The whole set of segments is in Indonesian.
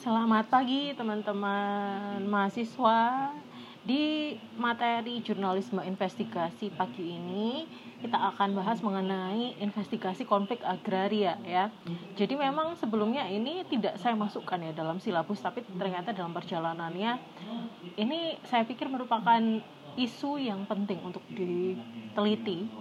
Selamat pagi teman-teman mahasiswa. Di materi jurnalisme investigasi pagi ini kita akan bahas mengenai investigasi konflik agraria ya. Jadi memang sebelumnya ini tidak saya masukkan ya dalam silabus tapi ternyata dalam perjalanannya ini saya pikir merupakan isu yang penting untuk diteliti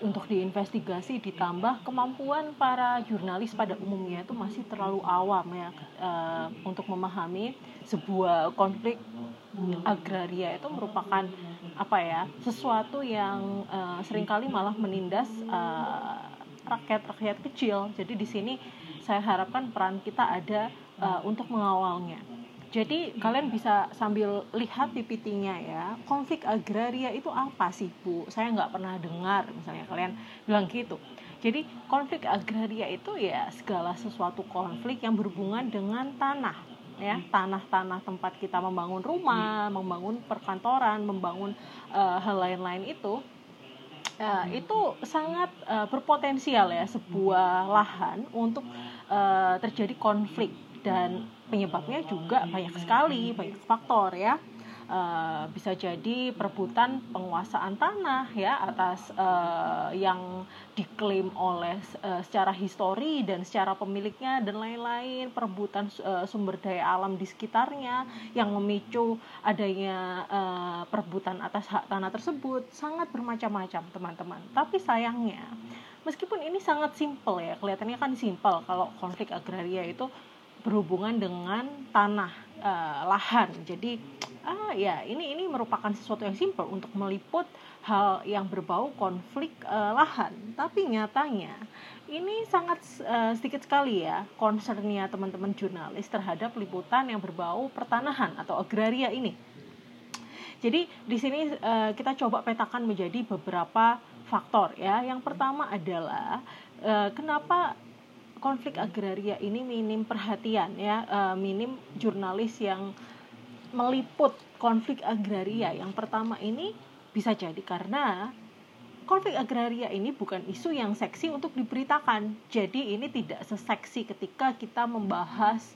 untuk diinvestigasi ditambah kemampuan para jurnalis pada umumnya itu masih terlalu awam ya uh, untuk memahami sebuah konflik agraria itu merupakan apa ya sesuatu yang uh, sering kali malah menindas uh, kecil. Jadi di sini saya harapkan peran kita ada uh, untuk mengawalnya jadi kalian bisa sambil lihat PPT-nya ya. Konflik agraria itu apa sih Bu? Saya nggak pernah dengar misalnya kalian bilang gitu. Jadi konflik agraria itu ya segala sesuatu konflik yang berhubungan dengan tanah ya tanah-tanah tempat kita membangun rumah, membangun perkantoran, membangun uh, hal lain-lain itu uh, itu sangat uh, berpotensial ya sebuah lahan untuk uh, terjadi konflik dan penyebabnya juga banyak sekali banyak faktor ya. Uh, bisa jadi perebutan penguasaan tanah ya atas uh, yang diklaim oleh uh, secara histori dan secara pemiliknya dan lain-lain perebutan uh, sumber daya alam di sekitarnya yang memicu adanya uh, perebutan atas hak tanah tersebut sangat bermacam-macam teman-teman. Tapi sayangnya meskipun ini sangat simpel ya kelihatannya kan simpel kalau konflik agraria itu berhubungan dengan tanah uh, lahan. Jadi ah ya ini ini merupakan sesuatu yang simpel untuk meliput hal yang berbau konflik uh, lahan. Tapi nyatanya ini sangat uh, sedikit sekali ya concernnya teman-teman jurnalis terhadap liputan yang berbau pertanahan atau agraria ini. Jadi di sini uh, kita coba petakan menjadi beberapa faktor ya. Yang pertama adalah uh, kenapa konflik agraria ini minim perhatian ya uh, minim jurnalis yang meliput konflik agraria. Yang pertama ini bisa jadi karena konflik agraria ini bukan isu yang seksi untuk diberitakan. Jadi ini tidak seseksi ketika kita membahas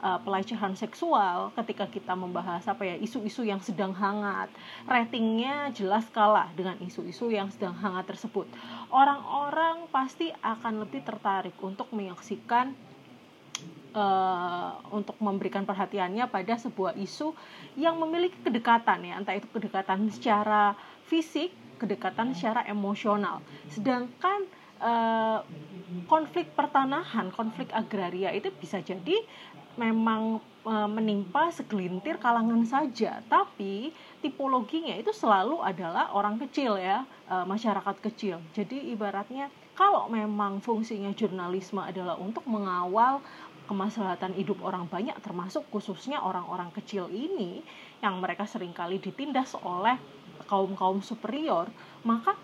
pelecehan seksual ketika kita membahas apa ya isu-isu yang sedang hangat. Ratingnya jelas kalah dengan isu-isu yang sedang hangat tersebut. Orang-orang pasti akan lebih tertarik untuk menyaksikan Uh, untuk memberikan perhatiannya pada sebuah isu yang memiliki kedekatan ya entah itu kedekatan secara fisik kedekatan secara emosional. Sedangkan uh, konflik pertanahan konflik agraria itu bisa jadi memang e, menimpa segelintir kalangan saja, tapi tipologinya itu selalu adalah orang kecil ya, e, masyarakat kecil. Jadi ibaratnya kalau memang fungsinya jurnalisme adalah untuk mengawal kemaslahatan hidup orang banyak termasuk khususnya orang-orang kecil ini yang mereka sering kali ditindas oleh kaum-kaum superior, maka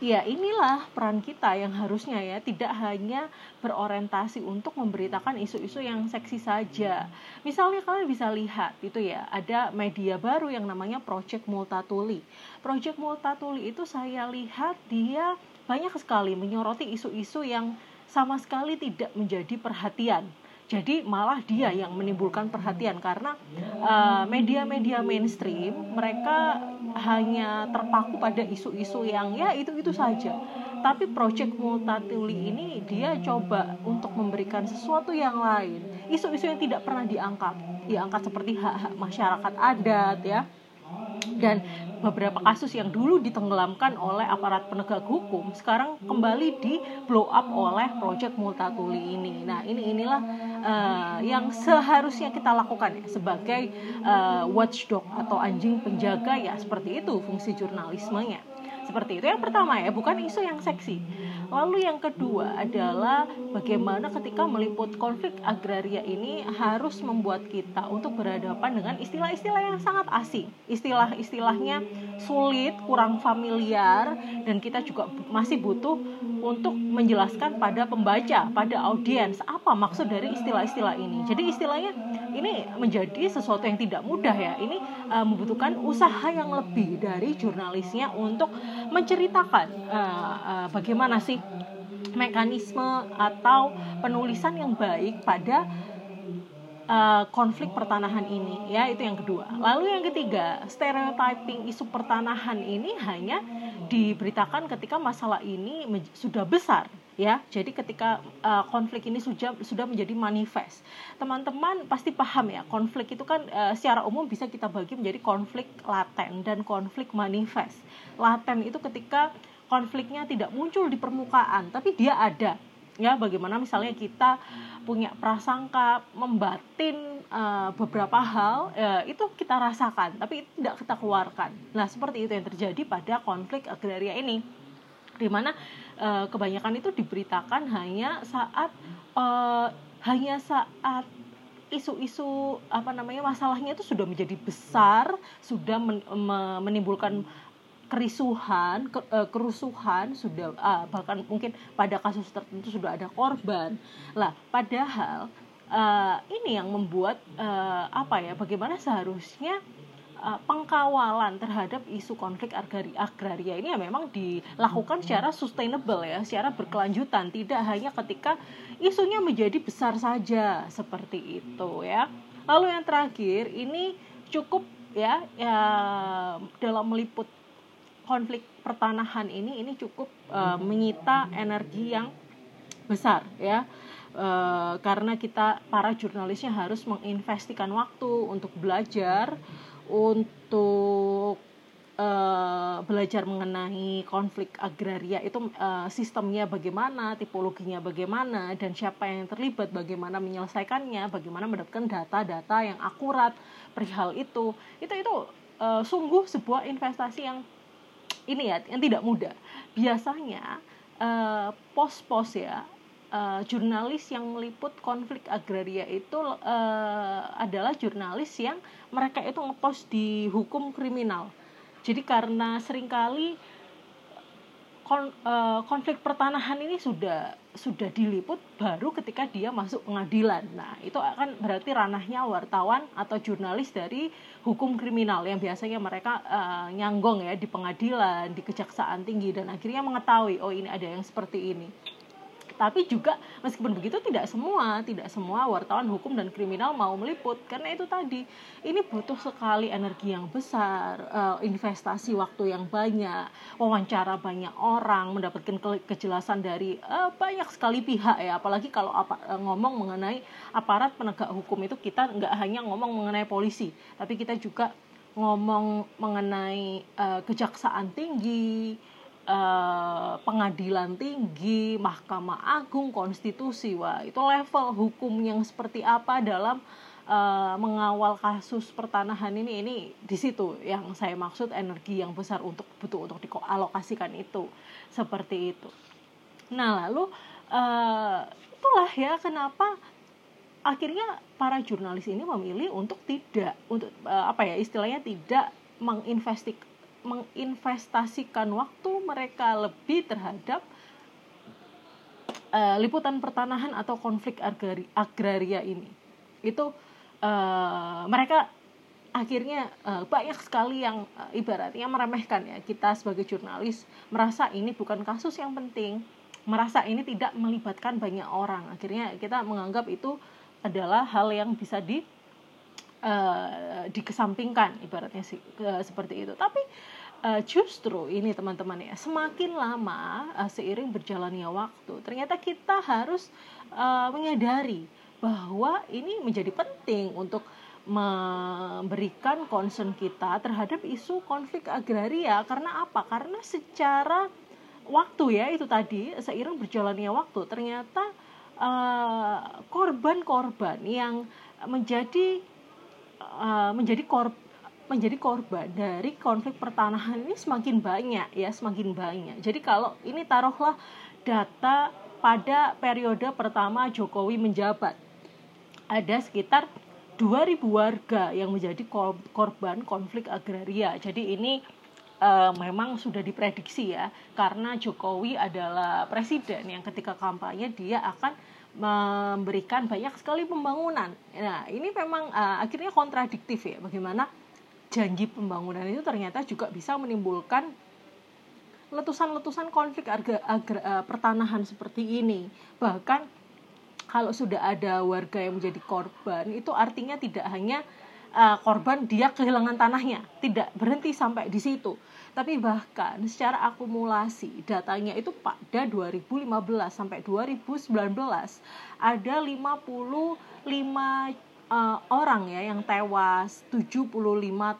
ya inilah peran kita yang harusnya ya tidak hanya berorientasi untuk memberitakan isu-isu yang seksi saja. Misalnya kalian bisa lihat itu ya, ada media baru yang namanya Project Multatuli. Project Multatuli itu saya lihat dia banyak sekali menyoroti isu-isu yang sama sekali tidak menjadi perhatian jadi malah dia yang menimbulkan perhatian karena uh, media-media mainstream mereka hanya terpaku pada isu-isu yang ya itu itu saja. Tapi Project Multatuli ini dia coba untuk memberikan sesuatu yang lain. Isu-isu yang tidak pernah diangkat. Diangkat seperti hak-hak masyarakat adat ya dan beberapa kasus yang dulu ditenggelamkan oleh aparat penegak hukum sekarang kembali di blow up oleh Project Multatuli ini. Nah, ini inilah uh, yang seharusnya kita lakukan ya sebagai uh, watchdog atau anjing penjaga ya seperti itu fungsi jurnalismenya. Seperti itu yang pertama ya, bukan isu yang seksi. Lalu yang kedua adalah bagaimana ketika meliput konflik agraria ini harus membuat kita untuk berhadapan dengan istilah-istilah yang sangat asing. Istilah-istilahnya sulit, kurang familiar dan kita juga masih butuh untuk menjelaskan pada pembaca, pada audiens apa maksud dari istilah-istilah ini. Jadi istilahnya ini menjadi sesuatu yang tidak mudah ya. Ini uh, membutuhkan usaha yang lebih dari jurnalisnya untuk menceritakan uh, uh, bagaimana sih mekanisme atau penulisan yang baik pada uh, konflik pertanahan ini ya itu yang kedua. Lalu yang ketiga stereotyping isu pertanahan ini hanya diberitakan ketika masalah ini sudah besar ya. Jadi ketika uh, konflik ini sudah sudah menjadi manifest. Teman-teman pasti paham ya konflik itu kan uh, secara umum bisa kita bagi menjadi konflik laten dan konflik manifest laten itu ketika konfliknya tidak muncul di permukaan tapi dia ada. Ya bagaimana misalnya kita punya prasangka membatin uh, beberapa hal uh, itu kita rasakan tapi tidak kita keluarkan. Nah seperti itu yang terjadi pada konflik agraria ini di mana uh, kebanyakan itu diberitakan hanya saat uh, hanya saat isu-isu apa namanya masalahnya itu sudah menjadi besar sudah men, menimbulkan kerisuhan, ke, uh, kerusuhan sudah uh, bahkan mungkin pada kasus tertentu sudah ada korban. Lah, padahal uh, ini yang membuat uh, apa ya? Bagaimana seharusnya uh, pengkawalan terhadap isu konflik agraria, agraria ini ya memang dilakukan secara sustainable ya, secara berkelanjutan, tidak hanya ketika isunya menjadi besar saja seperti itu ya. Lalu yang terakhir ini cukup ya, ya dalam meliput konflik pertanahan ini ini cukup uh, menyita energi yang besar ya. Uh, karena kita para jurnalisnya harus menginvestikan waktu untuk belajar untuk uh, belajar mengenai konflik agraria itu uh, sistemnya bagaimana tipologinya bagaimana dan siapa yang terlibat bagaimana menyelesaikannya bagaimana mendapatkan data-data yang akurat perihal itu. Itu itu uh, sungguh sebuah investasi yang ini ya yang tidak mudah biasanya uh, pos-pos ya uh, jurnalis yang meliput konflik agraria itu uh, adalah jurnalis yang mereka itu ngepost di hukum kriminal. Jadi karena sering kali kon, uh, konflik pertanahan ini sudah sudah diliput baru ketika dia masuk pengadilan. Nah, itu akan berarti ranahnya wartawan atau jurnalis dari hukum kriminal yang biasanya mereka uh, nyanggong ya di pengadilan, di kejaksaan tinggi dan akhirnya mengetahui oh ini ada yang seperti ini tapi juga meskipun begitu tidak semua tidak semua wartawan hukum dan kriminal mau meliput. Karena itu tadi ini butuh sekali energi yang besar uh, investasi waktu yang banyak wawancara banyak orang mendapatkan kejelasan dari uh, banyak sekali pihak ya. Apalagi kalau apa, uh, ngomong mengenai aparat penegak hukum itu kita nggak hanya ngomong mengenai polisi tapi kita juga ngomong mengenai uh, kejaksaan tinggi Eh, pengadilan tinggi, Mahkamah Agung, konstitusi, wah itu level hukum yang seperti apa dalam uh, mengawal kasus pertanahan ini? Ini di situ yang saya maksud energi yang besar untuk butuh untuk dialokasikan itu. Seperti itu. Nah lalu uh, itulah ya kenapa akhirnya para jurnalis ini memilih untuk tidak untuk apa ya istilahnya tidak menginvestik menginvestasikan waktu mereka lebih terhadap uh, liputan pertanahan atau konflik agrari, agraria ini. Itu uh, mereka akhirnya uh, banyak sekali yang uh, ibaratnya meremehkan ya. Kita sebagai jurnalis merasa ini bukan kasus yang penting merasa ini tidak melibatkan banyak orang. Akhirnya kita menganggap itu adalah hal yang bisa di uh, dikesampingkan ibaratnya uh, seperti itu tapi uh, justru ini teman-teman ya semakin lama uh, seiring berjalannya waktu ternyata kita harus uh, menyadari bahwa ini menjadi penting untuk memberikan concern kita terhadap isu konflik agraria karena apa? Karena secara waktu ya itu tadi seiring berjalannya waktu ternyata korban-korban uh, yang menjadi uh, menjadi korban menjadi korban dari konflik pertanahan ini semakin banyak ya semakin banyak. Jadi kalau ini taruhlah data pada periode pertama Jokowi menjabat. Ada sekitar 2000 warga yang menjadi korban konflik agraria. Jadi ini uh, memang sudah diprediksi ya karena Jokowi adalah presiden yang ketika kampanye dia akan memberikan banyak sekali pembangunan. Nah, ini memang uh, akhirnya kontradiktif ya bagaimana janji pembangunan itu ternyata juga bisa menimbulkan letusan-letusan konflik harga uh, pertanahan seperti ini. Bahkan kalau sudah ada warga yang menjadi korban itu artinya tidak hanya uh, korban dia kehilangan tanahnya. Tidak berhenti sampai di situ tapi bahkan secara akumulasi datanya itu pada 2015 sampai 2019 ada 55 uh, orang ya yang tewas 75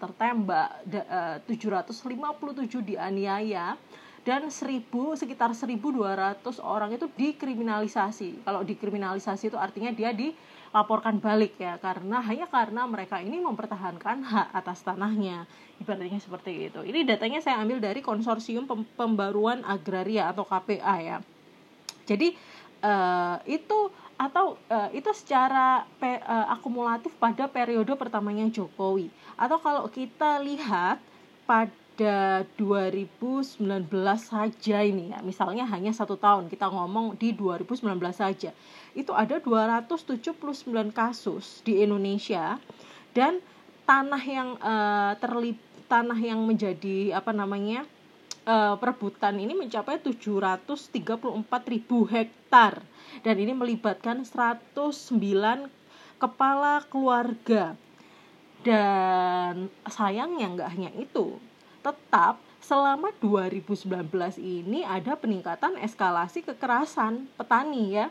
tertembak uh, 757 dianiaya dan 1000 sekitar 1200 orang itu dikriminalisasi. Kalau dikriminalisasi itu artinya dia dilaporkan balik ya karena hanya karena mereka ini mempertahankan hak atas tanahnya. Ibaratnya seperti itu. Ini datanya saya ambil dari Konsorsium Pembaruan Agraria atau KPA ya. Jadi uh, itu atau uh, itu secara pe, uh, akumulatif pada periode pertamanya Jokowi. Atau kalau kita lihat pada pada 2019 saja ini ya. Misalnya hanya satu tahun kita ngomong di 2019 saja. Itu ada 279 kasus di Indonesia dan tanah yang uh, terlip tanah yang menjadi apa namanya uh, perebutan ini mencapai 734 ribu hektar dan ini melibatkan 109 kepala keluarga. Dan sayangnya nggak hanya itu tetap selama 2019 ini ada peningkatan eskalasi kekerasan petani ya.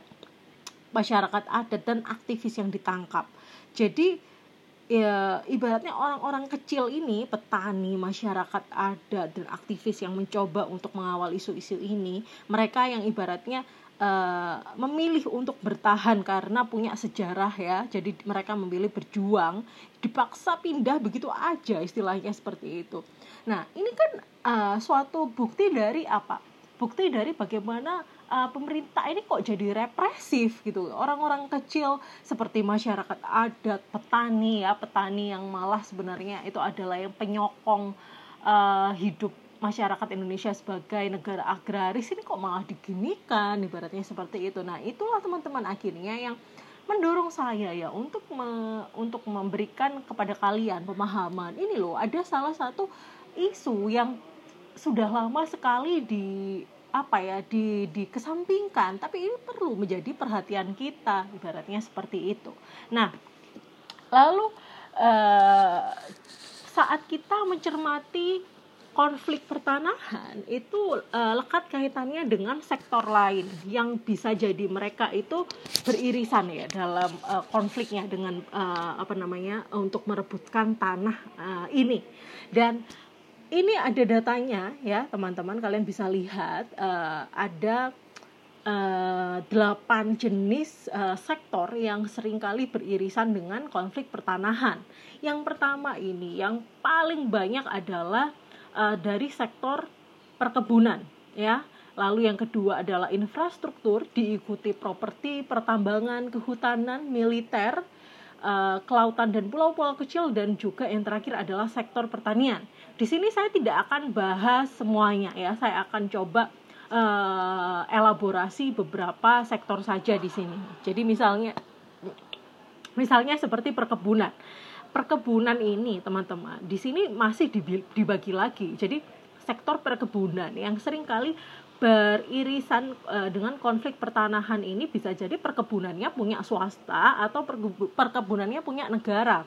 Masyarakat adat dan aktivis yang ditangkap. Jadi ya ibaratnya orang-orang kecil ini petani masyarakat adat dan aktivis yang mencoba untuk mengawal isu-isu ini mereka yang ibaratnya uh, memilih untuk bertahan karena punya sejarah ya jadi mereka memilih berjuang dipaksa pindah begitu aja istilahnya seperti itu Nah, ini kan uh, suatu bukti dari apa? Bukti dari bagaimana uh, pemerintah ini kok jadi represif gitu. Orang-orang kecil seperti masyarakat adat, petani ya, petani yang malah sebenarnya itu adalah yang penyokong uh, hidup masyarakat Indonesia sebagai negara agraris ini kok malah diginikan ibaratnya seperti itu. Nah, itulah teman-teman akhirnya yang mendorong saya ya untuk me, untuk memberikan kepada kalian pemahaman ini loh ada salah satu isu yang sudah lama sekali di apa ya di dikesampingkan tapi ini perlu menjadi perhatian kita ibaratnya seperti itu nah lalu eh, saat kita mencermati konflik pertanahan itu uh, lekat kaitannya dengan sektor lain yang bisa jadi mereka itu beririsan ya dalam uh, konfliknya dengan uh, apa namanya untuk merebutkan tanah uh, ini dan ini ada datanya ya teman-teman kalian bisa lihat uh, ada delapan jenis uh, sektor yang sering kali beririsan dengan konflik pertanahan. Yang pertama ini yang paling banyak adalah uh, dari sektor perkebunan ya. Lalu yang kedua adalah infrastruktur diikuti properti, pertambangan, kehutanan, militer, uh, kelautan dan pulau-pulau kecil dan juga yang terakhir adalah sektor pertanian. Di sini saya tidak akan bahas semuanya ya, saya akan coba uh, elaborasi beberapa sektor saja di sini. Jadi misalnya misalnya seperti perkebunan. Perkebunan ini teman-teman, di sini masih dibagi lagi. Jadi sektor perkebunan yang sering kali beririsan uh, dengan konflik pertanahan ini bisa jadi perkebunannya punya swasta atau perkebunannya punya negara.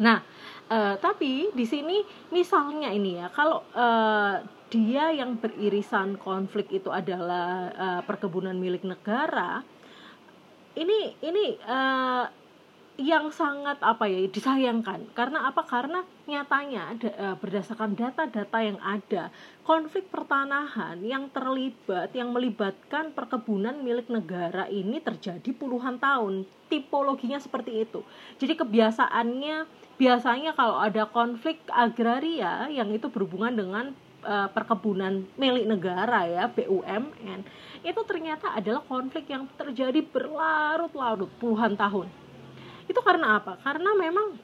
Nah, Uh, tapi di sini misalnya ini ya, kalau uh, dia yang beririsan konflik itu adalah perkebunan milik negara, ini ini yang sangat apa ya disayangkan. Karena apa? Karena nyatanya da, berdasarkan data-data yang ada konflik pertanahan yang terlibat yang melibatkan perkebunan milik negara ini terjadi puluhan tahun. Tipologinya seperti itu. Jadi kebiasaannya biasanya kalau ada konflik agraria yang itu berhubungan dengan uh, perkebunan milik negara ya BUMN itu ternyata adalah konflik yang terjadi berlarut-larut puluhan tahun itu karena apa? Karena memang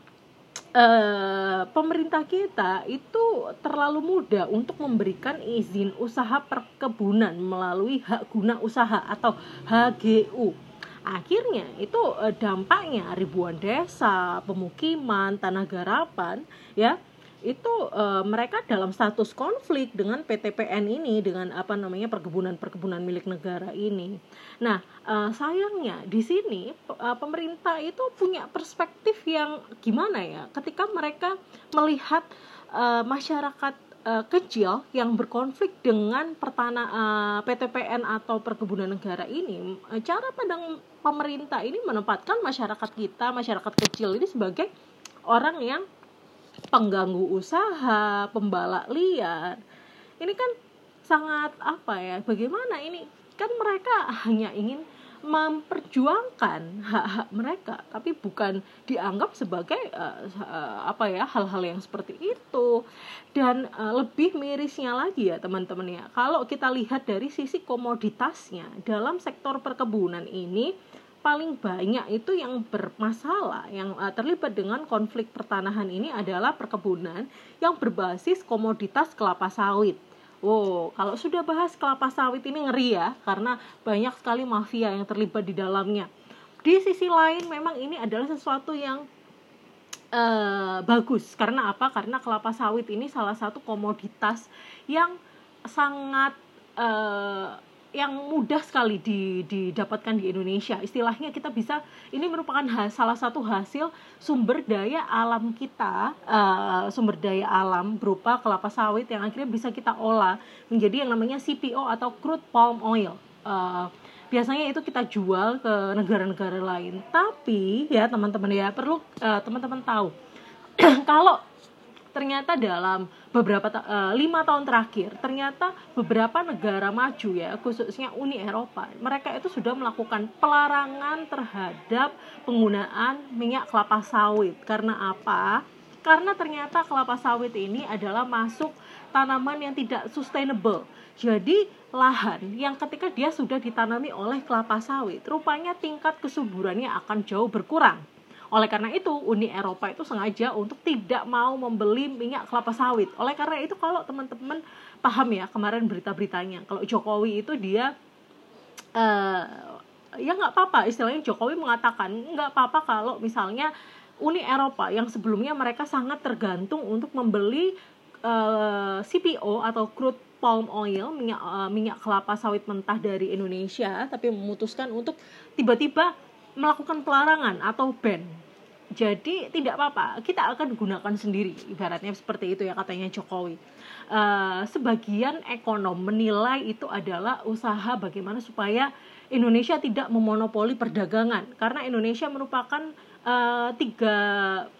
uh, pemerintah kita itu terlalu mudah untuk memberikan izin usaha perkebunan melalui hak guna usaha atau HGU akhirnya itu eh, dampaknya ribuan desa pemukiman tanah garapan ya itu uh, mereka dalam status konflik dengan PTPN ini dengan apa namanya perkebunan-perkebunan milik negara ini. Nah, uh, sayangnya di sini uh, pemerintah itu punya perspektif yang gimana ya? Ketika mereka melihat uh, masyarakat uh, kecil yang berkonflik dengan pertanah uh, PTPN atau perkebunan negara ini, uh, cara pandang pemerintah ini menempatkan masyarakat kita, masyarakat kecil ini sebagai orang yang pengganggu usaha, pembalak liar. Ini kan sangat apa ya? Bagaimana ini? Kan mereka hanya ingin memperjuangkan hak-hak mereka, tapi bukan dianggap sebagai uh, uh, apa ya hal-hal yang seperti itu. Dan uh, lebih mirisnya lagi ya teman-teman ya, kalau kita lihat dari sisi komoditasnya dalam sektor perkebunan ini paling banyak itu yang bermasalah yang uh, terlibat dengan konflik pertanahan ini adalah perkebunan yang berbasis komoditas kelapa sawit. Wow, kalau sudah bahas kelapa sawit ini ngeri ya, karena banyak sekali mafia yang terlibat di dalamnya. Di sisi lain, memang ini adalah sesuatu yang uh, bagus. Karena apa? Karena kelapa sawit ini salah satu komoditas yang sangat uh, yang mudah sekali didapatkan di Indonesia. Istilahnya kita bisa ini merupakan salah satu hasil sumber daya alam kita, uh, sumber daya alam berupa kelapa sawit yang akhirnya bisa kita olah menjadi yang namanya CPO atau crude palm oil. Uh, biasanya itu kita jual ke negara-negara lain. Tapi ya teman-teman ya perlu uh, teman-teman tahu kalau ternyata dalam beberapa uh, lima tahun terakhir ternyata beberapa negara maju ya khususnya Uni Eropa mereka itu sudah melakukan pelarangan terhadap penggunaan minyak kelapa sawit. Karena apa? Karena ternyata kelapa sawit ini adalah masuk tanaman yang tidak sustainable. Jadi lahan yang ketika dia sudah ditanami oleh kelapa sawit rupanya tingkat kesuburannya akan jauh berkurang oleh karena itu, Uni Eropa itu sengaja untuk tidak mau membeli minyak kelapa sawit. Oleh karena itu, kalau teman-teman paham ya kemarin berita-beritanya, kalau Jokowi itu dia uh, ya nggak apa-apa. Istilahnya Jokowi mengatakan nggak apa-apa kalau misalnya Uni Eropa yang sebelumnya mereka sangat tergantung untuk membeli uh, eh, CPO atau crude palm oil minyak uh, minyak kelapa sawit mentah dari Indonesia, tapi memutuskan untuk tiba-tiba melakukan pelarangan atau ban. Jadi tidak apa-apa. Kita akan gunakan sendiri. Ibaratnya seperti itu ya katanya Jokowi. Uh, sebagian ekonom menilai itu adalah usaha bagaimana supaya Indonesia tidak memonopoli perdagangan. Karena Indonesia merupakan uh, tiga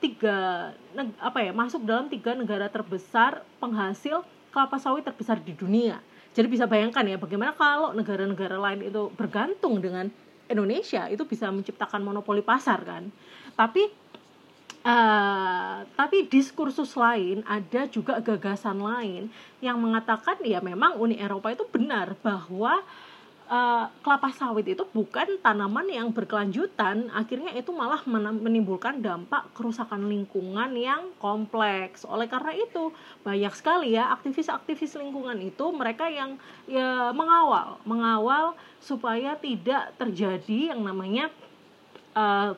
tiga apa ya masuk dalam tiga negara terbesar penghasil kelapa sawit terbesar di dunia. Jadi bisa bayangkan ya bagaimana kalau negara-negara lain itu bergantung dengan Indonesia itu bisa menciptakan monopoli pasar kan? Tapi uh, tapi diskursus lain ada juga gagasan lain yang mengatakan ya memang Uni Eropa itu benar bahwa kelapa sawit itu bukan tanaman yang berkelanjutan akhirnya itu malah menimbulkan dampak kerusakan lingkungan yang kompleks oleh karena itu banyak sekali ya aktivis-aktivis lingkungan itu mereka yang ya mengawal mengawal supaya tidak terjadi yang namanya uh,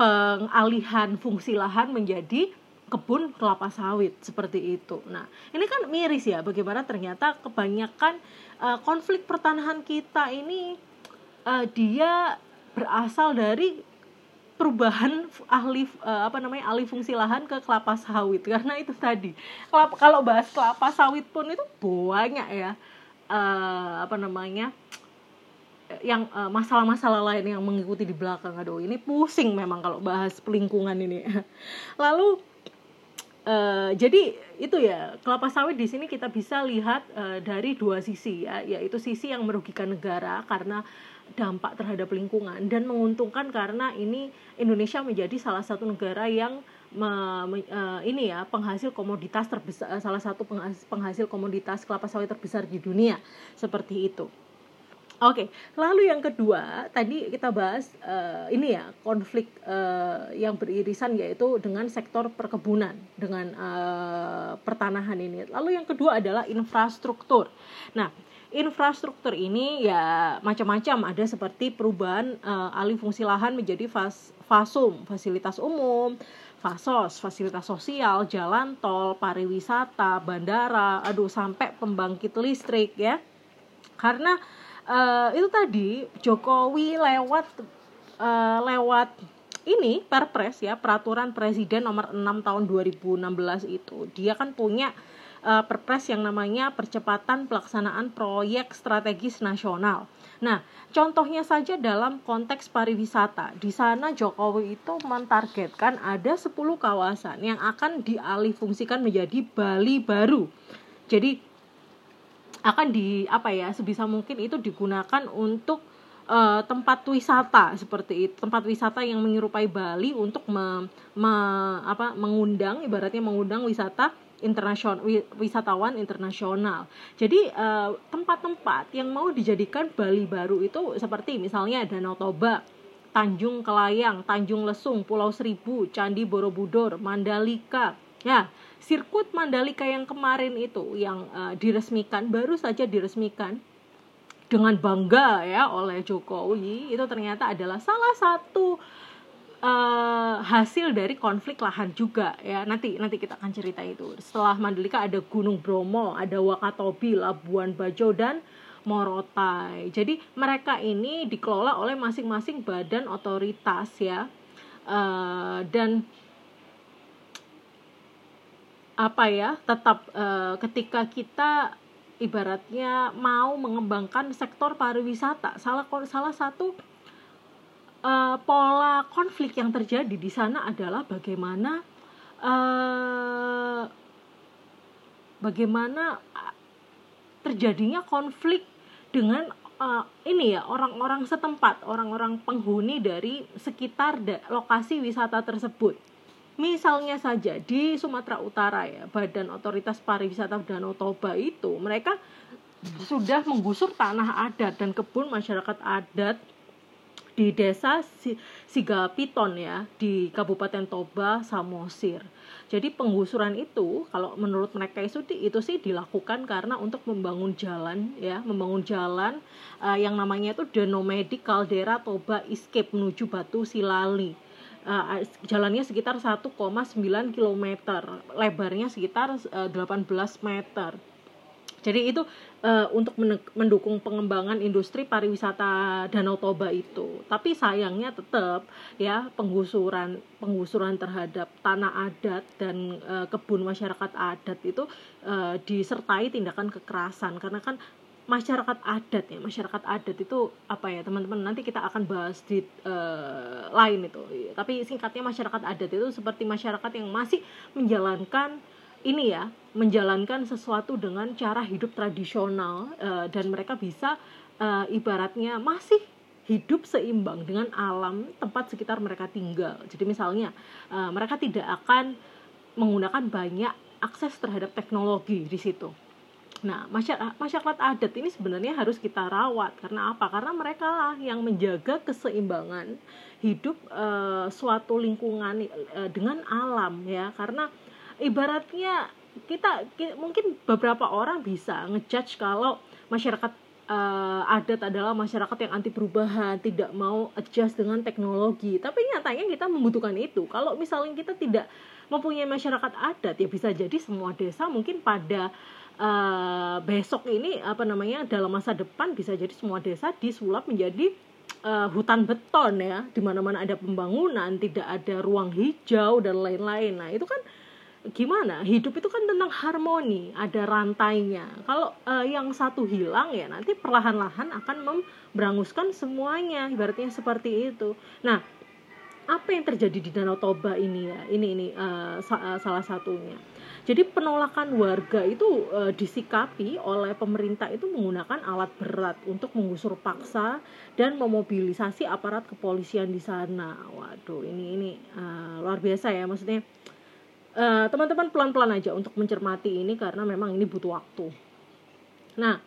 pengalihan fungsi lahan menjadi kebun kelapa sawit seperti itu. Nah, ini kan miris ya bagaimana ternyata kebanyakan uh, konflik pertanahan kita ini uh, dia berasal dari perubahan ahli uh, apa namanya alih fungsi lahan ke kelapa sawit. Karena itu tadi kalau bahas kelapa sawit pun itu banyak ya uh, apa namanya yang masalah masalah-masalah lain yang mengikuti di belakang. Aduh ini pusing memang kalau bahas pelingkungan ini. Lalu uh, jadi itu ya kelapa sawit di sini kita bisa lihat uh, dari dua sisi ya yaitu sisi yang merugikan negara karena dampak terhadap lingkungan dan menguntungkan karena ini Indonesia menjadi salah satu negara yang me, me, uh, ini ya penghasil komoditas terbesar salah satu penghasil, penghasil komoditas kelapa sawit terbesar di dunia seperti itu. Oke, okay. lalu yang kedua tadi kita bahas uh, ini ya konflik uh, yang beririsan yaitu dengan sektor perkebunan dengan uh, pertanahan ini. Lalu yang kedua adalah infrastruktur. Nah, infrastruktur ini ya macam-macam ada seperti perubahan uh, alih fungsi lahan menjadi fas fasum fasilitas umum, fasos, fasilitas sosial, jalan tol, pariwisata, bandara, aduh sampai pembangkit listrik ya. Karena uh, itu tadi Jokowi lewat uh, lewat ini Perpres ya, peraturan presiden nomor 6 tahun 2016 itu. Dia kan punya uh, Perpres yang namanya percepatan pelaksanaan proyek strategis nasional. Nah, contohnya saja dalam konteks pariwisata. Di sana Jokowi itu mentargetkan ada 10 kawasan yang akan dialihfungsikan menjadi Bali baru. Jadi akan di apa ya sebisa mungkin itu digunakan untuk uh, tempat wisata seperti itu tempat wisata yang menyerupai Bali untuk me, me, apa mengundang ibaratnya mengundang wisata internasional wisatawan internasional. Jadi eh, tempat-tempat yang mau dijadikan Bali baru itu seperti misalnya Danau Toba, Tanjung Kelayang, Tanjung Lesung, Pulau Seribu, Candi Borobudur, Mandalika. Ya, sirkuit Mandalika yang kemarin itu yang uh, diresmikan baru saja diresmikan dengan bangga ya oleh Jokowi itu ternyata adalah salah satu uh, hasil dari konflik lahan juga ya. Nanti nanti kita akan cerita itu. Setelah Mandalika ada Gunung Bromo ada Wakatobi Labuan Bajo dan Morotai. Jadi mereka ini dikelola oleh masing-masing badan otoritas ya. Uh, dan apa ya tetap uh, ketika kita ibaratnya mau mengembangkan sektor pariwisata salah salah satu uh, pola konflik yang terjadi di sana adalah bagaimana uh, bagaimana terjadinya konflik dengan uh, ini ya orang-orang setempat, orang-orang penghuni dari sekitar lokasi wisata tersebut. Misalnya saja di Sumatera Utara ya, Badan Otoritas Pariwisata Danau Toba itu mereka sudah menggusur tanah adat dan kebun masyarakat adat di desa Sigapiton ya di Kabupaten Toba Samosir. Jadi penggusuran itu kalau menurut mereka itu itu sih dilakukan karena untuk membangun jalan ya, membangun jalan uh, yang namanya itu Denomedi Caldera Toba Escape menuju Batu Silali. Uh, jalannya sekitar 1,9 km, lebarnya sekitar uh, 18 meter. Jadi itu uh, untuk mendukung pengembangan industri pariwisata Danau Toba itu. Tapi sayangnya tetap ya penggusuran penggusuran terhadap tanah adat dan uh, kebun masyarakat adat itu uh, disertai tindakan kekerasan karena kan masyarakat adat ya masyarakat adat itu apa ya teman-teman nanti kita akan bahas di uh, lain itu tapi singkatnya masyarakat adat itu seperti masyarakat yang masih menjalankan ini ya menjalankan sesuatu dengan cara hidup tradisional uh, dan mereka bisa uh, ibaratnya masih hidup seimbang dengan alam tempat sekitar mereka tinggal. Jadi misalnya uh, mereka tidak akan menggunakan banyak akses terhadap teknologi di situ. Nah, masyarakat, adat ini sebenarnya harus kita rawat karena apa? Karena mereka lah yang menjaga keseimbangan hidup uh, suatu lingkungan uh, dengan alam ya. Karena ibaratnya kita, kita mungkin beberapa orang bisa ngejudge kalau masyarakat uh, adat adalah masyarakat yang anti perubahan, tidak mau adjust dengan teknologi. Tapi nyatanya kita membutuhkan itu. Kalau misalnya kita tidak mempunyai masyarakat adat, ya bisa jadi semua desa mungkin pada uh, besok ini apa namanya dalam masa depan bisa jadi semua desa disulap menjadi uh, hutan beton ya, di mana-mana ada pembangunan, tidak ada ruang hijau dan lain-lain. Nah itu kan gimana? Hidup itu kan tentang harmoni ada rantainya. Kalau uh, yang satu hilang ya nanti perlahan-lahan akan memberanguskan semuanya. Ibaratnya seperti itu. Nah apa yang terjadi di Danau Toba ini ya? Ini ini uh, sa uh, salah satunya jadi penolakan warga itu uh, disikapi oleh pemerintah itu menggunakan alat berat untuk menggusur paksa dan memobilisasi aparat kepolisian di sana. Waduh ini ini uh, luar biasa ya. Maksudnya Eh, teman-teman pelan-pelan aja untuk mencermati ini karena memang ini butuh waktu. Nah,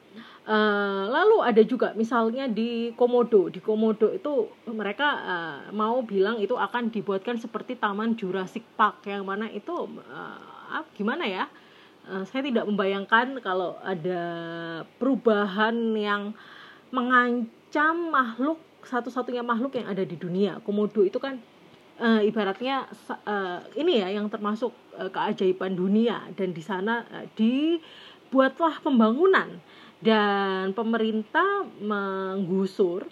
uh, lalu ada juga misalnya di Komodo, di Komodo itu mereka uh, mau bilang itu akan dibuatkan seperti Taman Jurassic Park yang mana itu uh, gimana ya? Uh, saya tidak membayangkan kalau ada perubahan yang mengancam makhluk satu-satunya makhluk yang ada di dunia. Komodo itu kan uh, ibaratnya uh, ini ya yang termasuk uh, keajaiban dunia dan di sana uh, dibuatlah pembangunan dan pemerintah menggusur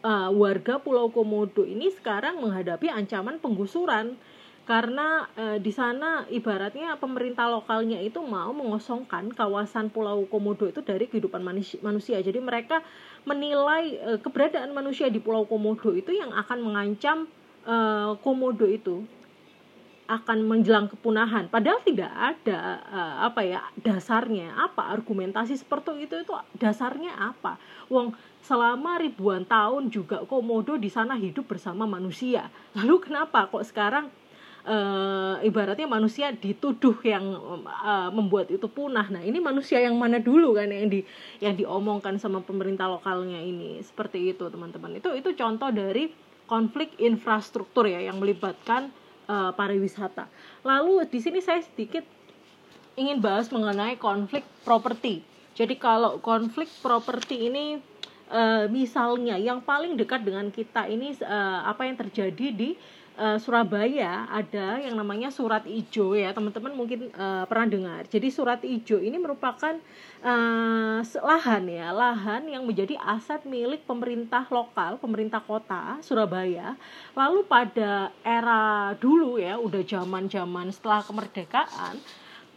uh, warga Pulau Komodo ini sekarang menghadapi ancaman penggusuran karena e, di sana ibaratnya pemerintah lokalnya itu mau mengosongkan kawasan Pulau Komodo itu dari kehidupan manusia. Jadi mereka menilai e, keberadaan manusia di Pulau Komodo itu yang akan mengancam e, Komodo itu akan menjelang kepunahan. Padahal tidak ada e, apa ya dasarnya apa argumentasi seperti itu itu dasarnya apa? Wong selama ribuan tahun juga Komodo di sana hidup bersama manusia. Lalu kenapa kok sekarang uh, ibaratnya manusia dituduh yang uh, membuat itu punah. Nah, ini manusia yang mana dulu kan yang di yang diomongkan sama pemerintah lokalnya ini. Seperti itu, teman-teman. Itu itu contoh dari konflik infrastruktur ya yang melibatkan uh, pariwisata. Lalu di sini saya sedikit ingin bahas mengenai konflik properti. Jadi kalau konflik properti ini uh, misalnya yang paling dekat dengan kita ini uh, apa yang terjadi di uh, Surabaya ada yang namanya surat ijo ya. Teman-teman mungkin uh, pernah dengar. Jadi surat ijo ini merupakan uh, lahan ya. Lahan yang menjadi aset milik pemerintah lokal pemerintah kota Surabaya. Lalu pada era dulu ya udah zaman zaman setelah kemerdekaan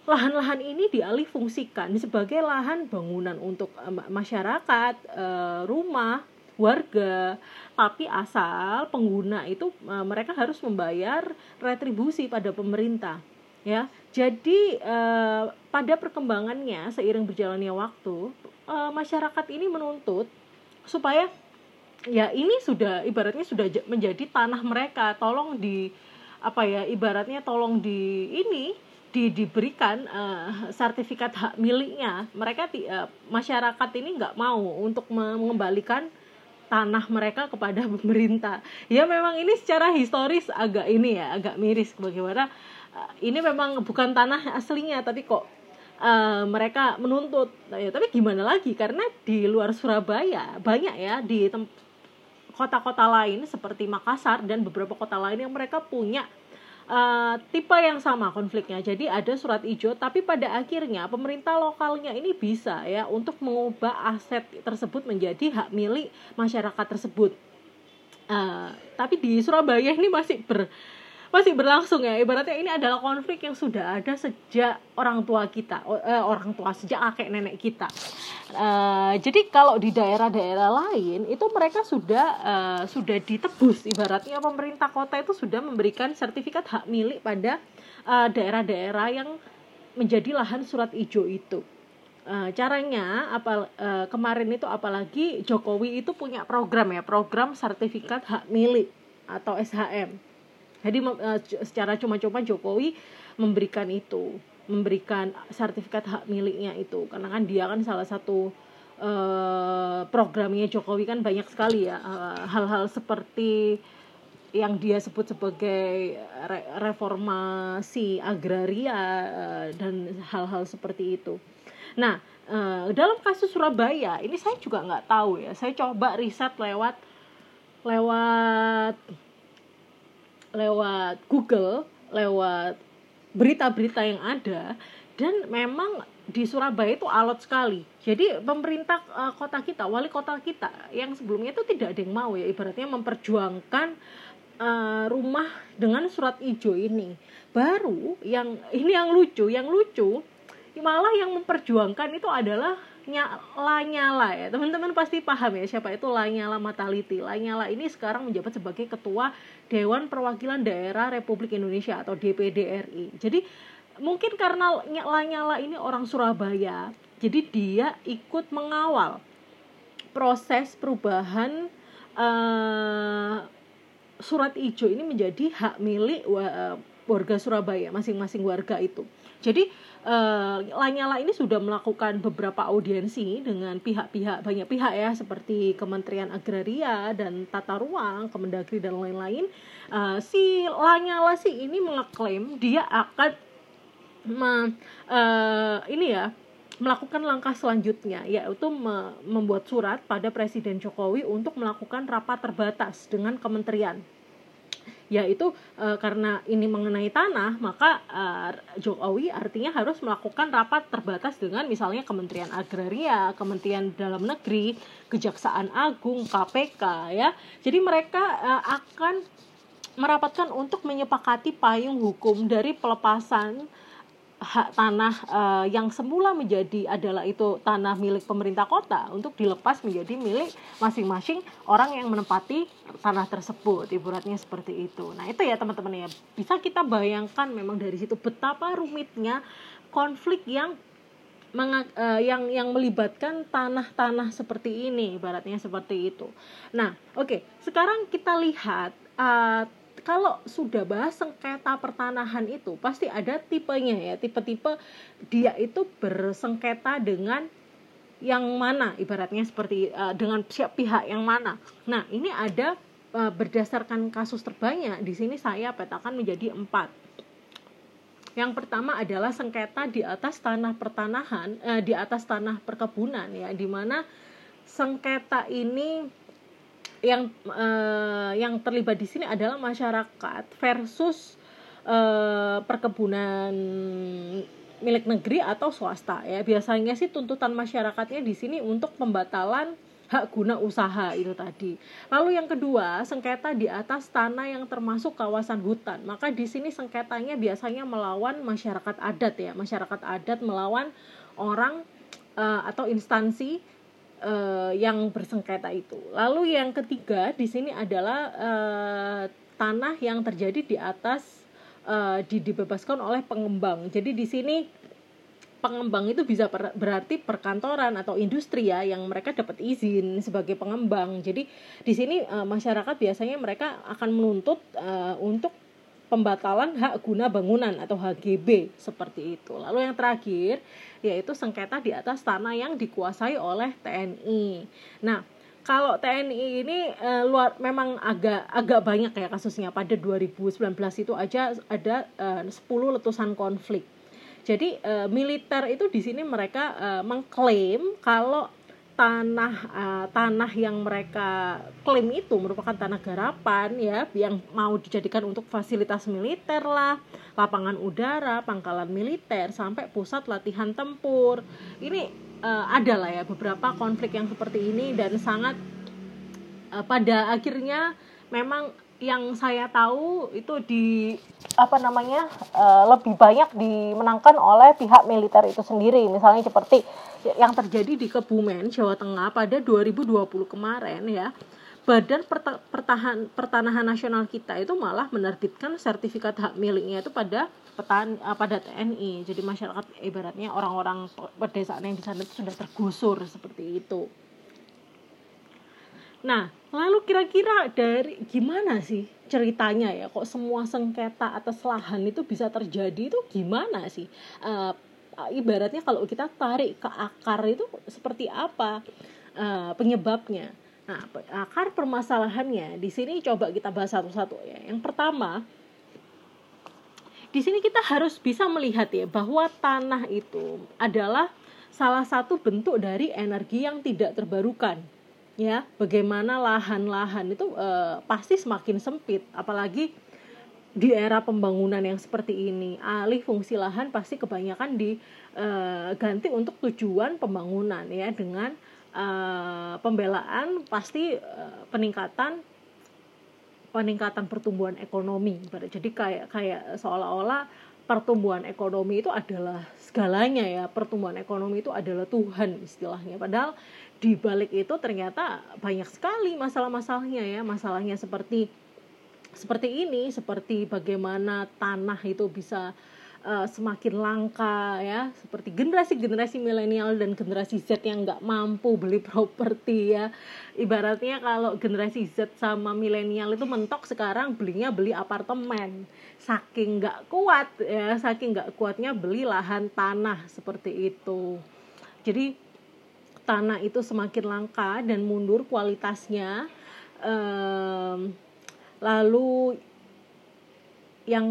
lahan-lahan ini dialih fungsikan sebagai lahan bangunan untuk masyarakat, rumah, warga. Tapi asal pengguna itu e, mereka harus membayar retribusi pada pemerintah ya. Jadi e, pada perkembangannya seiring berjalannya waktu e, masyarakat ini menuntut supaya ya ini sudah ibaratnya sudah menjadi tanah mereka. Tolong di apa ya ibaratnya tolong di ini di, diberikan uh, sertifikat hak miliknya. Mereka uh, masyarakat ini nggak mau untuk mengembalikan tanah mereka kepada pemerintah. Ya memang ini secara historis agak ini ya, agak miris bagaimana uh, ini memang bukan tanah aslinya tapi kok uh, mereka menuntut. Nah, ya, tapi gimana lagi karena di luar Surabaya banyak ya di kota-kota lain seperti Makassar dan beberapa kota lain yang mereka punya uh, tipe yang sama konfliknya. Jadi ada surat hijau, tapi pada akhirnya pemerintah lokalnya ini bisa ya untuk mengubah aset tersebut menjadi hak milik masyarakat tersebut. Uh, tapi di Surabaya ini masih ber masih berlangsung ya. Ibaratnya ini adalah konflik yang sudah ada sejak orang tua kita uh, orang tua sejak kakek nenek kita. Uh, jadi kalau di daerah-daerah lain itu mereka sudah uh, sudah ditebus. Ibaratnya pemerintah kota itu sudah memberikan sertifikat hak milik pada daerah-daerah uh, yang menjadi lahan surat hijau itu. Uh, caranya apa uh, kemarin itu apalagi Jokowi itu punya program ya program sertifikat hak milik atau SHM jadi uh, secara cuma-cuma Jokowi memberikan itu, memberikan sertifikat hak miliknya itu, karena kan dia kan salah satu uh, programnya Jokowi kan banyak sekali ya hal-hal uh, seperti yang dia sebut sebagai re reformasi agraria dan hal-hal seperti itu. Nah, dalam kasus Surabaya ini saya juga nggak tahu ya. Saya coba riset lewat lewat lewat Google, lewat berita-berita yang ada dan memang di Surabaya itu alot sekali. Jadi pemerintah uh, kota kita, wali kota kita yang sebelumnya itu tidak ada yang mau ya ibaratnya memperjuangkan uh, rumah dengan surat hijau ini. Baru yang ini yang lucu, yang lucu malah yang memperjuangkan itu adalah Lanyala ya. Teman-teman pasti paham ya siapa itu Lanyala Mataliti. Lanyala ini sekarang menjabat sebagai ketua Dewan Perwakilan Daerah Republik Indonesia atau DPD RI jadi mungkin karena Lanyala ini orang Surabaya jadi dia ikut mengawal proses perubahan uh, surat hijau ini menjadi hak milik warga Surabaya masing-masing warga itu. Jadi uh, Lanyala ini sudah melakukan beberapa audiensi dengan pihak-pihak banyak pihak ya seperti Kementerian Agraria dan Tata Ruang, Kemendagri dan lain-lain. Uh, si Lanyala sih ini mengeklaim dia akan me, uh, ini ya melakukan langkah selanjutnya yaitu me membuat surat pada Presiden Jokowi untuk melakukan rapat terbatas dengan kementerian yaitu e, karena ini mengenai tanah maka e, Jokowi artinya harus melakukan rapat terbatas dengan misalnya Kementerian Agraria, Kementerian Dalam Negeri, Kejaksaan Agung, KPK ya. Jadi mereka e, akan merapatkan untuk menyepakati payung hukum dari pelepasan hak tanah uh, yang semula menjadi adalah itu tanah milik pemerintah kota untuk dilepas menjadi milik masing-masing orang yang menempati tanah tersebut ibaratnya seperti itu. Nah itu ya teman-teman ya. Bisa kita bayangkan memang dari situ betapa rumitnya konflik yang uh, yang yang melibatkan tanah-tanah seperti ini ibaratnya seperti itu. Nah oke okay, sekarang kita lihat uh, kalau sudah bahas sengketa pertanahan itu pasti ada tipenya ya. Tipe-tipe dia itu bersengketa dengan yang mana? Ibaratnya seperti uh, dengan siap pihak yang mana? Nah ini ada uh, berdasarkan kasus terbanyak di sini saya petakan menjadi empat. Yang pertama adalah sengketa di atas tanah pertanahan, eh, di atas tanah perkebunan ya, di mana sengketa ini yang uh, yang terlibat di sini adalah masyarakat versus uh, perkebunan milik negeri atau swasta ya biasanya sih tuntutan masyarakatnya di sini untuk pembatalan hak guna usaha itu tadi. Lalu yang kedua, sengketa di atas tanah yang termasuk kawasan hutan. Maka di sini sengketanya biasanya melawan masyarakat adat ya, masyarakat adat melawan orang uh, atau instansi uh, yang bersengketa itu. Lalu yang ketiga di sini adalah uh, tanah yang terjadi di atas uh, di, dibebaskan oleh pengembang. Jadi di sini pengembang itu bisa per, berarti perkantoran atau industri ya yang mereka dapat izin sebagai pengembang. Jadi di sini uh, masyarakat biasanya mereka akan menuntut uh, untuk pembatalan hak guna bangunan atau HGB seperti itu. Lalu yang terakhir yaitu sengketa di atas tanah yang dikuasai oleh TNI. Nah, kalau TNI ini e, luar memang agak agak banyak ya kasusnya pada 2019 itu aja ada e, 10 letusan konflik. Jadi e, militer itu di sini mereka e, mengklaim kalau tanah uh, tanah yang mereka klaim itu merupakan tanah garapan ya yang mau dijadikan untuk fasilitas militer lah lapangan udara pangkalan militer sampai pusat latihan tempur. Ini uh, ada lah ya beberapa konflik yang seperti ini dan sangat uh, pada akhirnya memang yang saya tahu itu di apa namanya uh, lebih banyak dimenangkan oleh pihak militer itu sendiri. Misalnya seperti yang terjadi di Kebumen Jawa Tengah pada 2020 kemarin ya Badan Pertahan, Pertanahan Nasional kita itu malah menerbitkan sertifikat hak miliknya itu pada petan uh, pada TNI jadi masyarakat ibaratnya orang-orang pedesaan yang di sana itu sudah tergusur seperti itu Nah, lalu kira-kira dari gimana sih ceritanya ya kok semua sengketa atas lahan itu bisa terjadi itu gimana sih? Uh, ibaratnya kalau kita tarik ke akar itu seperti apa uh, penyebabnya? Nah, akar permasalahannya di sini coba kita bahas satu-satu ya. Yang pertama, di sini kita harus bisa melihat ya bahwa tanah itu adalah salah satu bentuk dari energi yang tidak terbarukan ya bagaimana lahan-lahan itu uh, pasti semakin sempit. Apalagi di era pembangunan yang seperti ini alih fungsi lahan pasti kebanyakan diganti uh, untuk tujuan pembangunan ya. Dengan uh, pembelaan pasti peningkatan peningkatan pertumbuhan ekonomi. Jadi kayak kayak seolah-olah pertumbuhan ekonomi itu adalah segalanya ya. Pertumbuhan ekonomi itu adalah Tuhan istilahnya. Padahal di balik itu ternyata banyak sekali masalah-masalahnya ya. Masalahnya seperti seperti ini seperti bagaimana tanah itu bisa uh, semakin langka ya. Seperti generasi-generasi milenial dan generasi Z yang nggak mampu beli properti ya. Ibaratnya kalau generasi Z sama milenial itu mentok sekarang belinya beli apartemen. Saking nggak kuat ya saking nggak kuatnya beli lahan tanah seperti itu. Jadi tanah itu semakin langka dan mundur kualitasnya um, lalu yang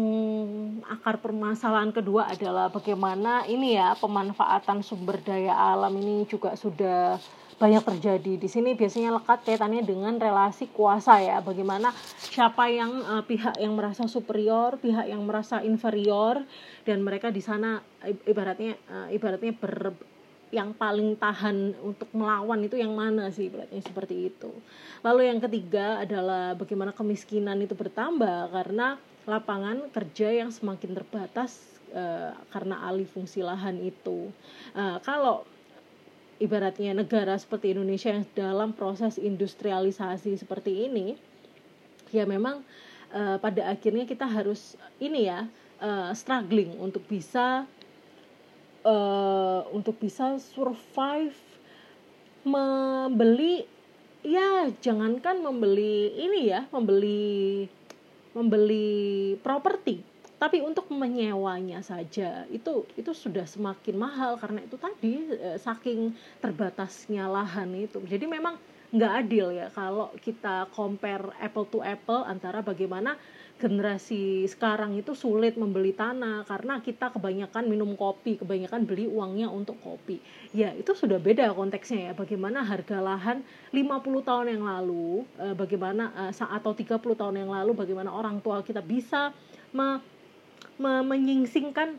akar permasalahan kedua adalah bagaimana ini ya pemanfaatan sumber daya alam ini juga sudah banyak terjadi. Di sini biasanya lekat kaitannya dengan relasi kuasa ya bagaimana siapa yang uh, pihak yang merasa superior pihak yang merasa inferior dan mereka di sana ibaratnya uh, ibaratnya ber yang paling tahan untuk melawan itu yang mana sih ibaratnya seperti itu. Lalu yang ketiga adalah bagaimana kemiskinan itu bertambah karena lapangan kerja yang semakin terbatas uh, karena alih fungsi lahan itu. Uh, kalau ibaratnya negara seperti Indonesia yang dalam proses industrialisasi seperti ini ya memang uh, pada akhirnya kita harus ini ya uh, struggling untuk bisa uh, untuk bisa survive membeli ya jangankan membeli ini ya membeli membeli properti tapi untuk menyewanya saja. Itu itu sudah semakin mahal karena itu tadi eh, saking terbatasnya lahan itu. Jadi memang nggak adil ya kalau kita compare apple to apple antara bagaimana generasi sekarang itu sulit membeli tanah karena kita kebanyakan minum kopi, kebanyakan beli uangnya untuk kopi. Ya, itu sudah beda konteksnya ya. Bagaimana harga lahan 50 tahun yang lalu, eh, bagaimana eh, atau 30 tahun yang lalu bagaimana orang tua kita bisa me menyingsingkan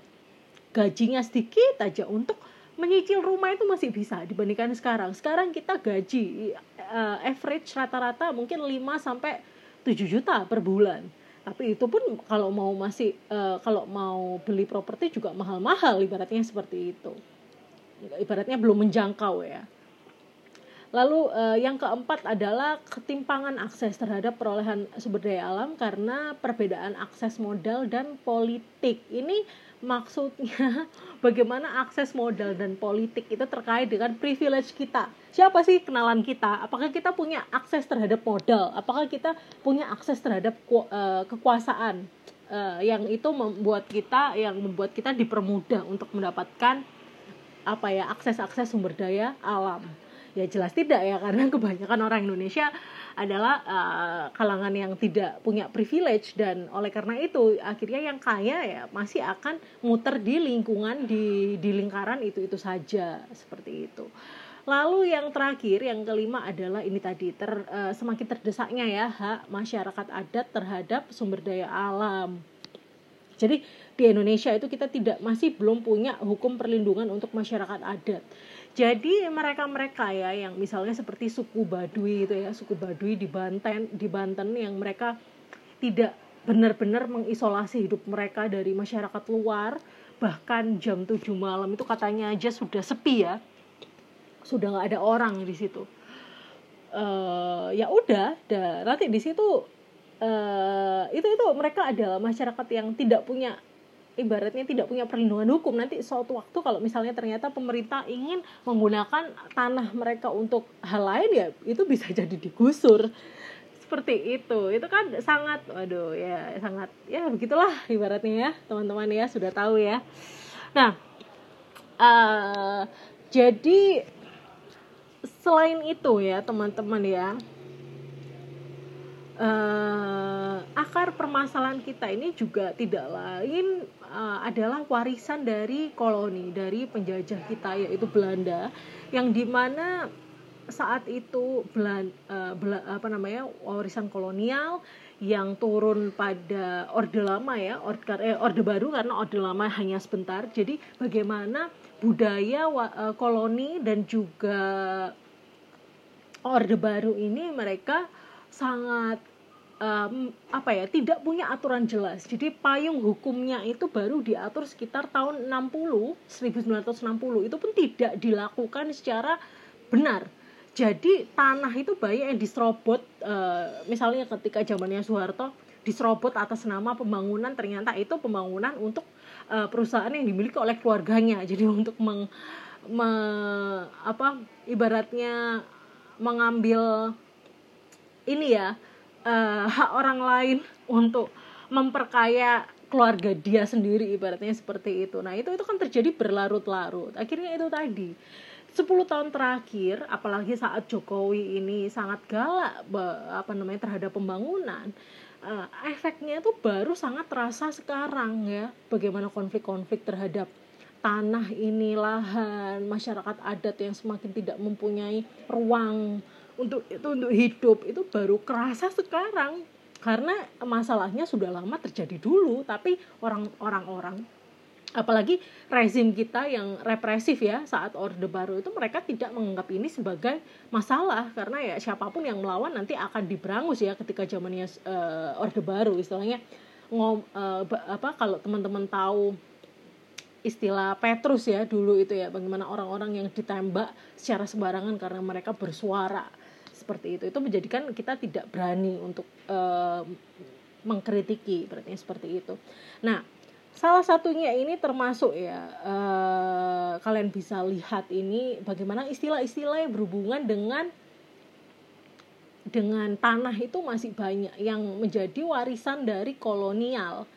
gajinya sedikit aja untuk menyicil rumah itu masih bisa dibandingkan sekarang. Sekarang kita gaji uh, average rata-rata mungkin 5 sampai 7 juta per bulan. Tapi itu pun kalau mau masih uh, kalau mau beli properti juga mahal-mahal ibaratnya seperti itu. Ibaratnya belum menjangkau ya. Lalu uh, yang keempat adalah ketimpangan akses terhadap perolehan sumber daya alam karena perbedaan akses modal dan politik. Ini maksudnya bagaimana akses modal dan politik itu terkait dengan privilege kita. Siapa sih kenalan kita? Apakah kita punya akses terhadap modal? Apakah kita punya akses terhadap uh, kekuasaan? Uh, yang itu membuat kita yang membuat kita dipermudah untuk mendapatkan apa ya akses-akses sumber daya alam ya jelas tidak ya karena kebanyakan orang Indonesia adalah uh, kalangan yang tidak punya privilege dan oleh karena itu akhirnya yang kaya ya masih akan muter di lingkungan di di lingkaran itu itu saja seperti itu. Lalu yang terakhir, yang kelima adalah ini tadi ter, uh, semakin terdesaknya ya hak masyarakat adat terhadap sumber daya alam. Jadi di Indonesia itu kita tidak masih belum punya hukum perlindungan untuk masyarakat adat jadi mereka-mereka ya yang misalnya seperti suku Baduy itu ya suku Baduy di Banten di Banten yang mereka tidak benar-benar mengisolasi hidup mereka dari masyarakat luar bahkan jam 7 malam itu katanya aja sudah sepi ya. Sudah nggak ada orang di situ. Uh, ya udah nanti di situ uh, itu itu mereka adalah masyarakat yang tidak punya ibaratnya tidak punya perlindungan hukum. Nanti suatu waktu kalau misalnya ternyata pemerintah ingin menggunakan tanah mereka untuk hal lain ya itu bisa jadi digusur. Seperti itu. Itu kan sangat waduh ya sangat ya begitulah ibaratnya ya teman-teman ya sudah tahu ya. Nah uh, jadi selain itu ya teman-teman ya uh, akar permasalahan kita ini juga tidak lain uh, adalah warisan dari koloni dari penjajah kita yaitu Belanda yang di mana saat itu Belan, uh, Bela, apa namanya warisan kolonial yang turun pada orde lama ya orde, eh, orde baru karena orde lama hanya sebentar. Jadi bagaimana budaya uh, koloni dan juga orde baru ini mereka sangat um, apa ya tidak punya aturan jelas. Jadi payung hukumnya itu baru diatur sekitar tahun 60 1960 itu pun tidak dilakukan secara benar. Jadi tanah itu banyak yang diserobot uh, misalnya ketika zamannya Soeharto diserobot atas nama pembangunan ternyata itu pembangunan untuk uh, perusahaan yang dimiliki oleh keluarganya. Jadi untuk meng, me, apa ibaratnya mengambil ini ya uh, hak orang lain untuk memperkaya keluarga dia sendiri ibaratnya seperti itu. Nah, itu itu kan terjadi berlarut-larut. Akhirnya itu tadi 10 tahun terakhir apalagi saat Jokowi ini sangat galak apa namanya terhadap pembangunan uh, efeknya itu baru sangat terasa sekarang ya bagaimana konflik-konflik terhadap tanah ini lahan masyarakat adat yang semakin tidak mempunyai ruang untuk itu untuk hidup itu baru kerasa sekarang. Karena masalahnya sudah lama terjadi dulu tapi orang-orang orang apalagi rezim kita yang represif ya saat orde baru itu mereka tidak menganggap ini sebagai masalah. Karena ya siapa pun yang melawan nanti akan diberangus ya ketika zamannya uh, orde baru. Istilahnya ngom uh, apa kalau teman-teman tahu istilah Petrus ya dulu itu ya bagaimana orang-orang yang ditembak secara sembarangan karena mereka bersuara seperti itu. Itu menjadikan kita tidak berani untuk uh, mengkritiki berarti seperti itu. Nah salah satunya ini termasuk ya uh, kalian bisa lihat ini bagaimana istilah-istilah yang berhubungan dengan dengan tanah itu masih banyak yang menjadi warisan dari kolonial.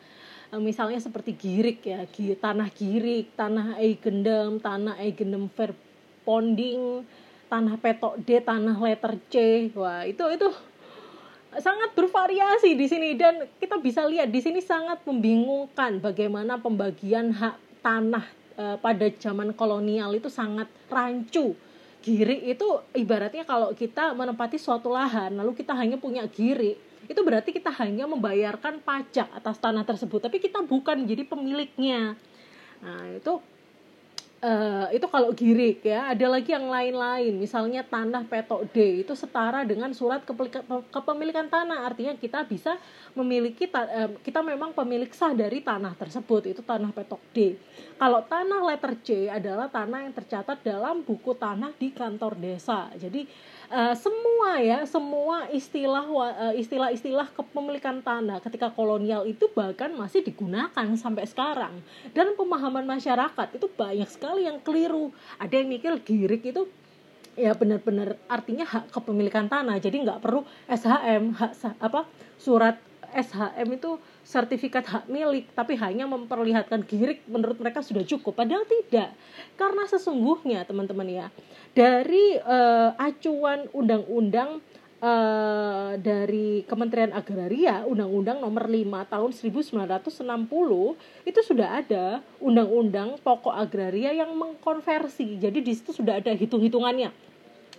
Eh, misalnya seperti girik ya tanah girik tanah eigendem tanah eigendem verponding tanah petok D tanah letter C. Wah itu itu sangat bervariasi di sini dan kita bisa lihat di sini sangat membingungkan bagaimana pembagian hak tanah e, pada zaman kolonial itu sangat rancu. Giri itu ibaratnya kalau kita menempati suatu lahan lalu kita hanya punya giri itu berarti kita hanya membayarkan pajak atas tanah tersebut tapi kita bukan jadi pemiliknya. Nah itu Uh, itu kalau girik ya. Ada lagi yang lain-lain. Misalnya tanah petok D itu setara dengan surat kepemilikan tanah. Artinya kita bisa memiliki uh, kita memang pemilik sah dari tanah tersebut itu tanah petok D. Kalau tanah letter C adalah tanah yang tercatat dalam buku tanah di kantor desa. Jadi uh, semua ya semua istilah uh, istilah-istilah kepemilikan tanah ketika kolonial itu bahkan masih digunakan sampai sekarang. Dan pemahaman masyarakat itu banyak sekali yang keliru. Ada yang mikir girik itu ya benar-benar artinya hak kepemilikan tanah. Jadi nggak perlu SHM hak apa surat SHM itu sertifikat hak milik tapi hanya memperlihatkan girik menurut mereka sudah cukup padahal tidak karena sesungguhnya teman-teman ya dari uh, acuan undang-undang uh, dari Kementerian Agraria Undang-Undang Nomor 5 Tahun 1960 itu sudah ada undang-undang pokok agraria yang mengkonversi. Jadi di situ sudah ada hitung-hitungannya.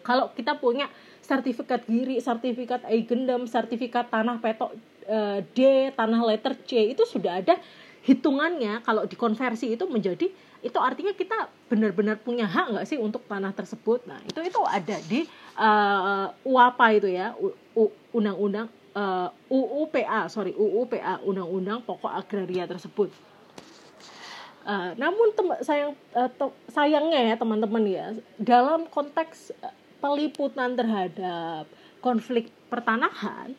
Kalau kita punya sertifikat giri, sertifikat eigendom, sertifikat tanah petok uh, D, tanah letter C itu sudah ada hitungannya. Kalau dikonversi itu menjadi itu artinya kita benar-benar punya hak nggak sih untuk tanah tersebut? Nah itu itu ada di uh, UAPA itu ya. Undang-undang uh, UUPA sorry UUPA undang-undang pokok agraria tersebut. Uh, namun tem sayang uh, sayangnya ya teman-teman ya dalam konteks peliputan terhadap konflik pertanahan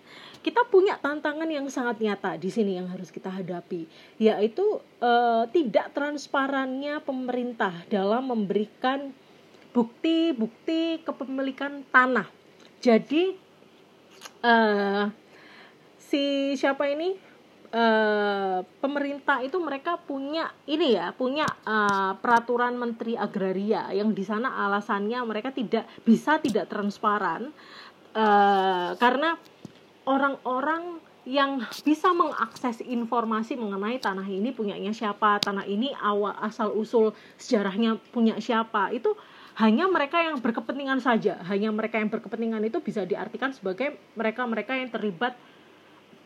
kita punya tantangan yang sangat nyata di sini yang harus kita hadapi, yaitu eh, tidak transparannya pemerintah dalam memberikan bukti-bukti kepemilikan tanah. Jadi eh, si siapa ini eh, pemerintah itu mereka punya ini ya punya uh, peraturan menteri agraria yang di sana alasannya mereka tidak bisa tidak transparan uh, karena orang-orang yang bisa mengakses informasi mengenai tanah ini punyanya siapa, tanah ini awal asal usul sejarahnya punya siapa, itu hanya mereka yang berkepentingan saja. Hanya mereka yang berkepentingan itu bisa diartikan sebagai mereka-mereka yang terlibat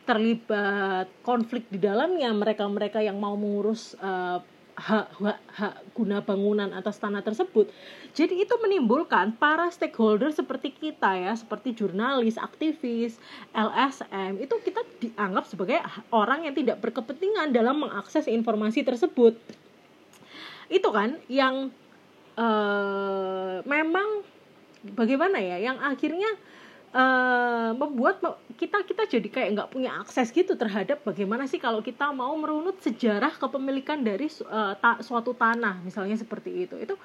terlibat konflik di dalamnya, mereka-mereka yang mau mengurus uh, hak, hak hak guna bangunan atas tanah tersebut. Jadi itu menimbulkan para stakeholder seperti kita ya, seperti jurnalis, aktivis, LSM, itu kita dianggap sebagai orang yang tidak berkepentingan dalam mengakses informasi tersebut. Itu kan yang uh, memang bagaimana ya, yang akhirnya uh, membuat kita kita jadi kayak nggak punya akses gitu terhadap bagaimana sih kalau kita mau merunut sejarah kepemilikan dari uh, suatu tanah misalnya seperti itu. Itu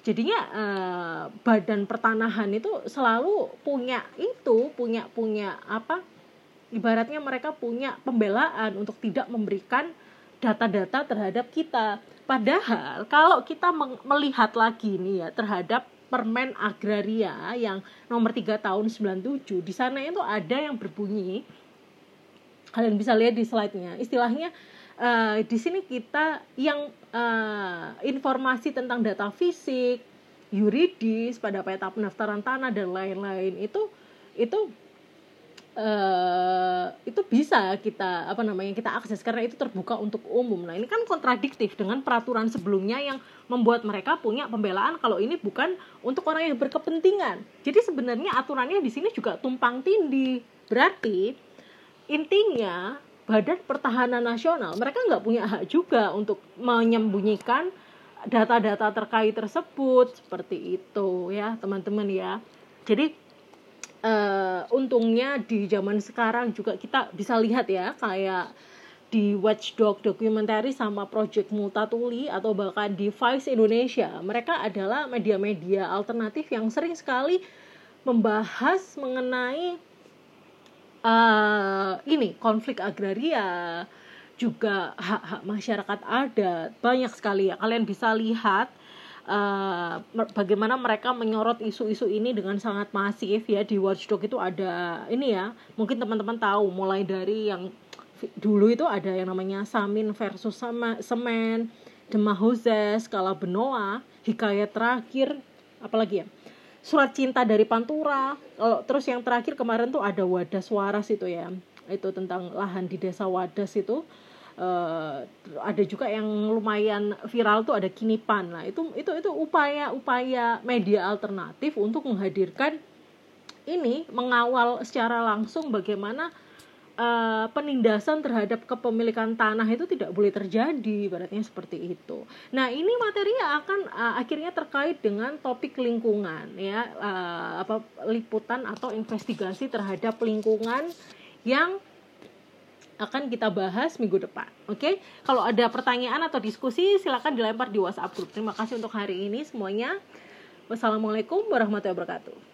jadinya uh, badan pertanahan itu selalu punya itu punya punya apa ibaratnya mereka punya pembelaan untuk tidak memberikan data-data terhadap kita. Padahal kalau kita melihat lagi nih ya terhadap Permen Agraria yang nomor 3 tahun 97 di sana itu ada yang berbunyi. Kalian bisa lihat di slide-nya. Istilahnya uh, di sini kita yang uh, informasi tentang data fisik, yuridis pada peta pendaftaran tanah dan lain-lain. Itu itu uh, itu bisa kita apa namanya kita akses karena itu terbuka untuk umum. Nah ini kan kontradiktif dengan peraturan sebelumnya yang membuat mereka punya pembelaan kalau ini bukan untuk orang yang berkepentingan. Jadi sebenarnya aturannya di sini juga tumpang tindih. Berarti intinya Badan Pertahanan Nasional mereka nggak punya hak juga untuk menyembunyikan data-data terkait tersebut seperti itu ya teman-teman ya. Jadi uh, untungnya di zaman sekarang juga kita bisa lihat ya kayak di Watchdog dokumenter sama Project Multatuli atau bahkan di Vice Indonesia mereka adalah media-media alternatif yang sering sekali membahas mengenai uh, ini konflik agraria juga hak-hak masyarakat adat. Banyak sekali ya kalian bisa lihat uh, bagaimana mereka menyorot isu-isu ini dengan sangat masif ya. Di Watchdog itu ada ini ya mungkin teman-teman tahu mulai dari yang dulu itu ada yang namanya Samin versus sama Semen Demahozes Skala Benoa Hikayat Terakhir apalagi ya? Surat Cinta dari Pantura kalau terus yang terakhir kemarin tuh ada Wadas Waras itu ya itu tentang lahan di desa Wadas itu uh, ada juga yang lumayan viral tuh ada kinipan lah itu itu itu upaya upaya media alternatif untuk menghadirkan ini mengawal secara langsung bagaimana uh, penindasan terhadap kepemilikan tanah itu tidak boleh terjadi, berarti seperti itu. Nah ini materi akan uh, akhirnya terkait dengan topik lingkungan ya, uh, apa liputan atau investigasi terhadap lingkungan yang akan kita bahas minggu depan. Oke, okay? kalau ada pertanyaan atau diskusi silakan dilempar di WhatsApp grup. Terima kasih untuk hari ini semuanya. Wassalamualaikum warahmatullahi wabarakatuh.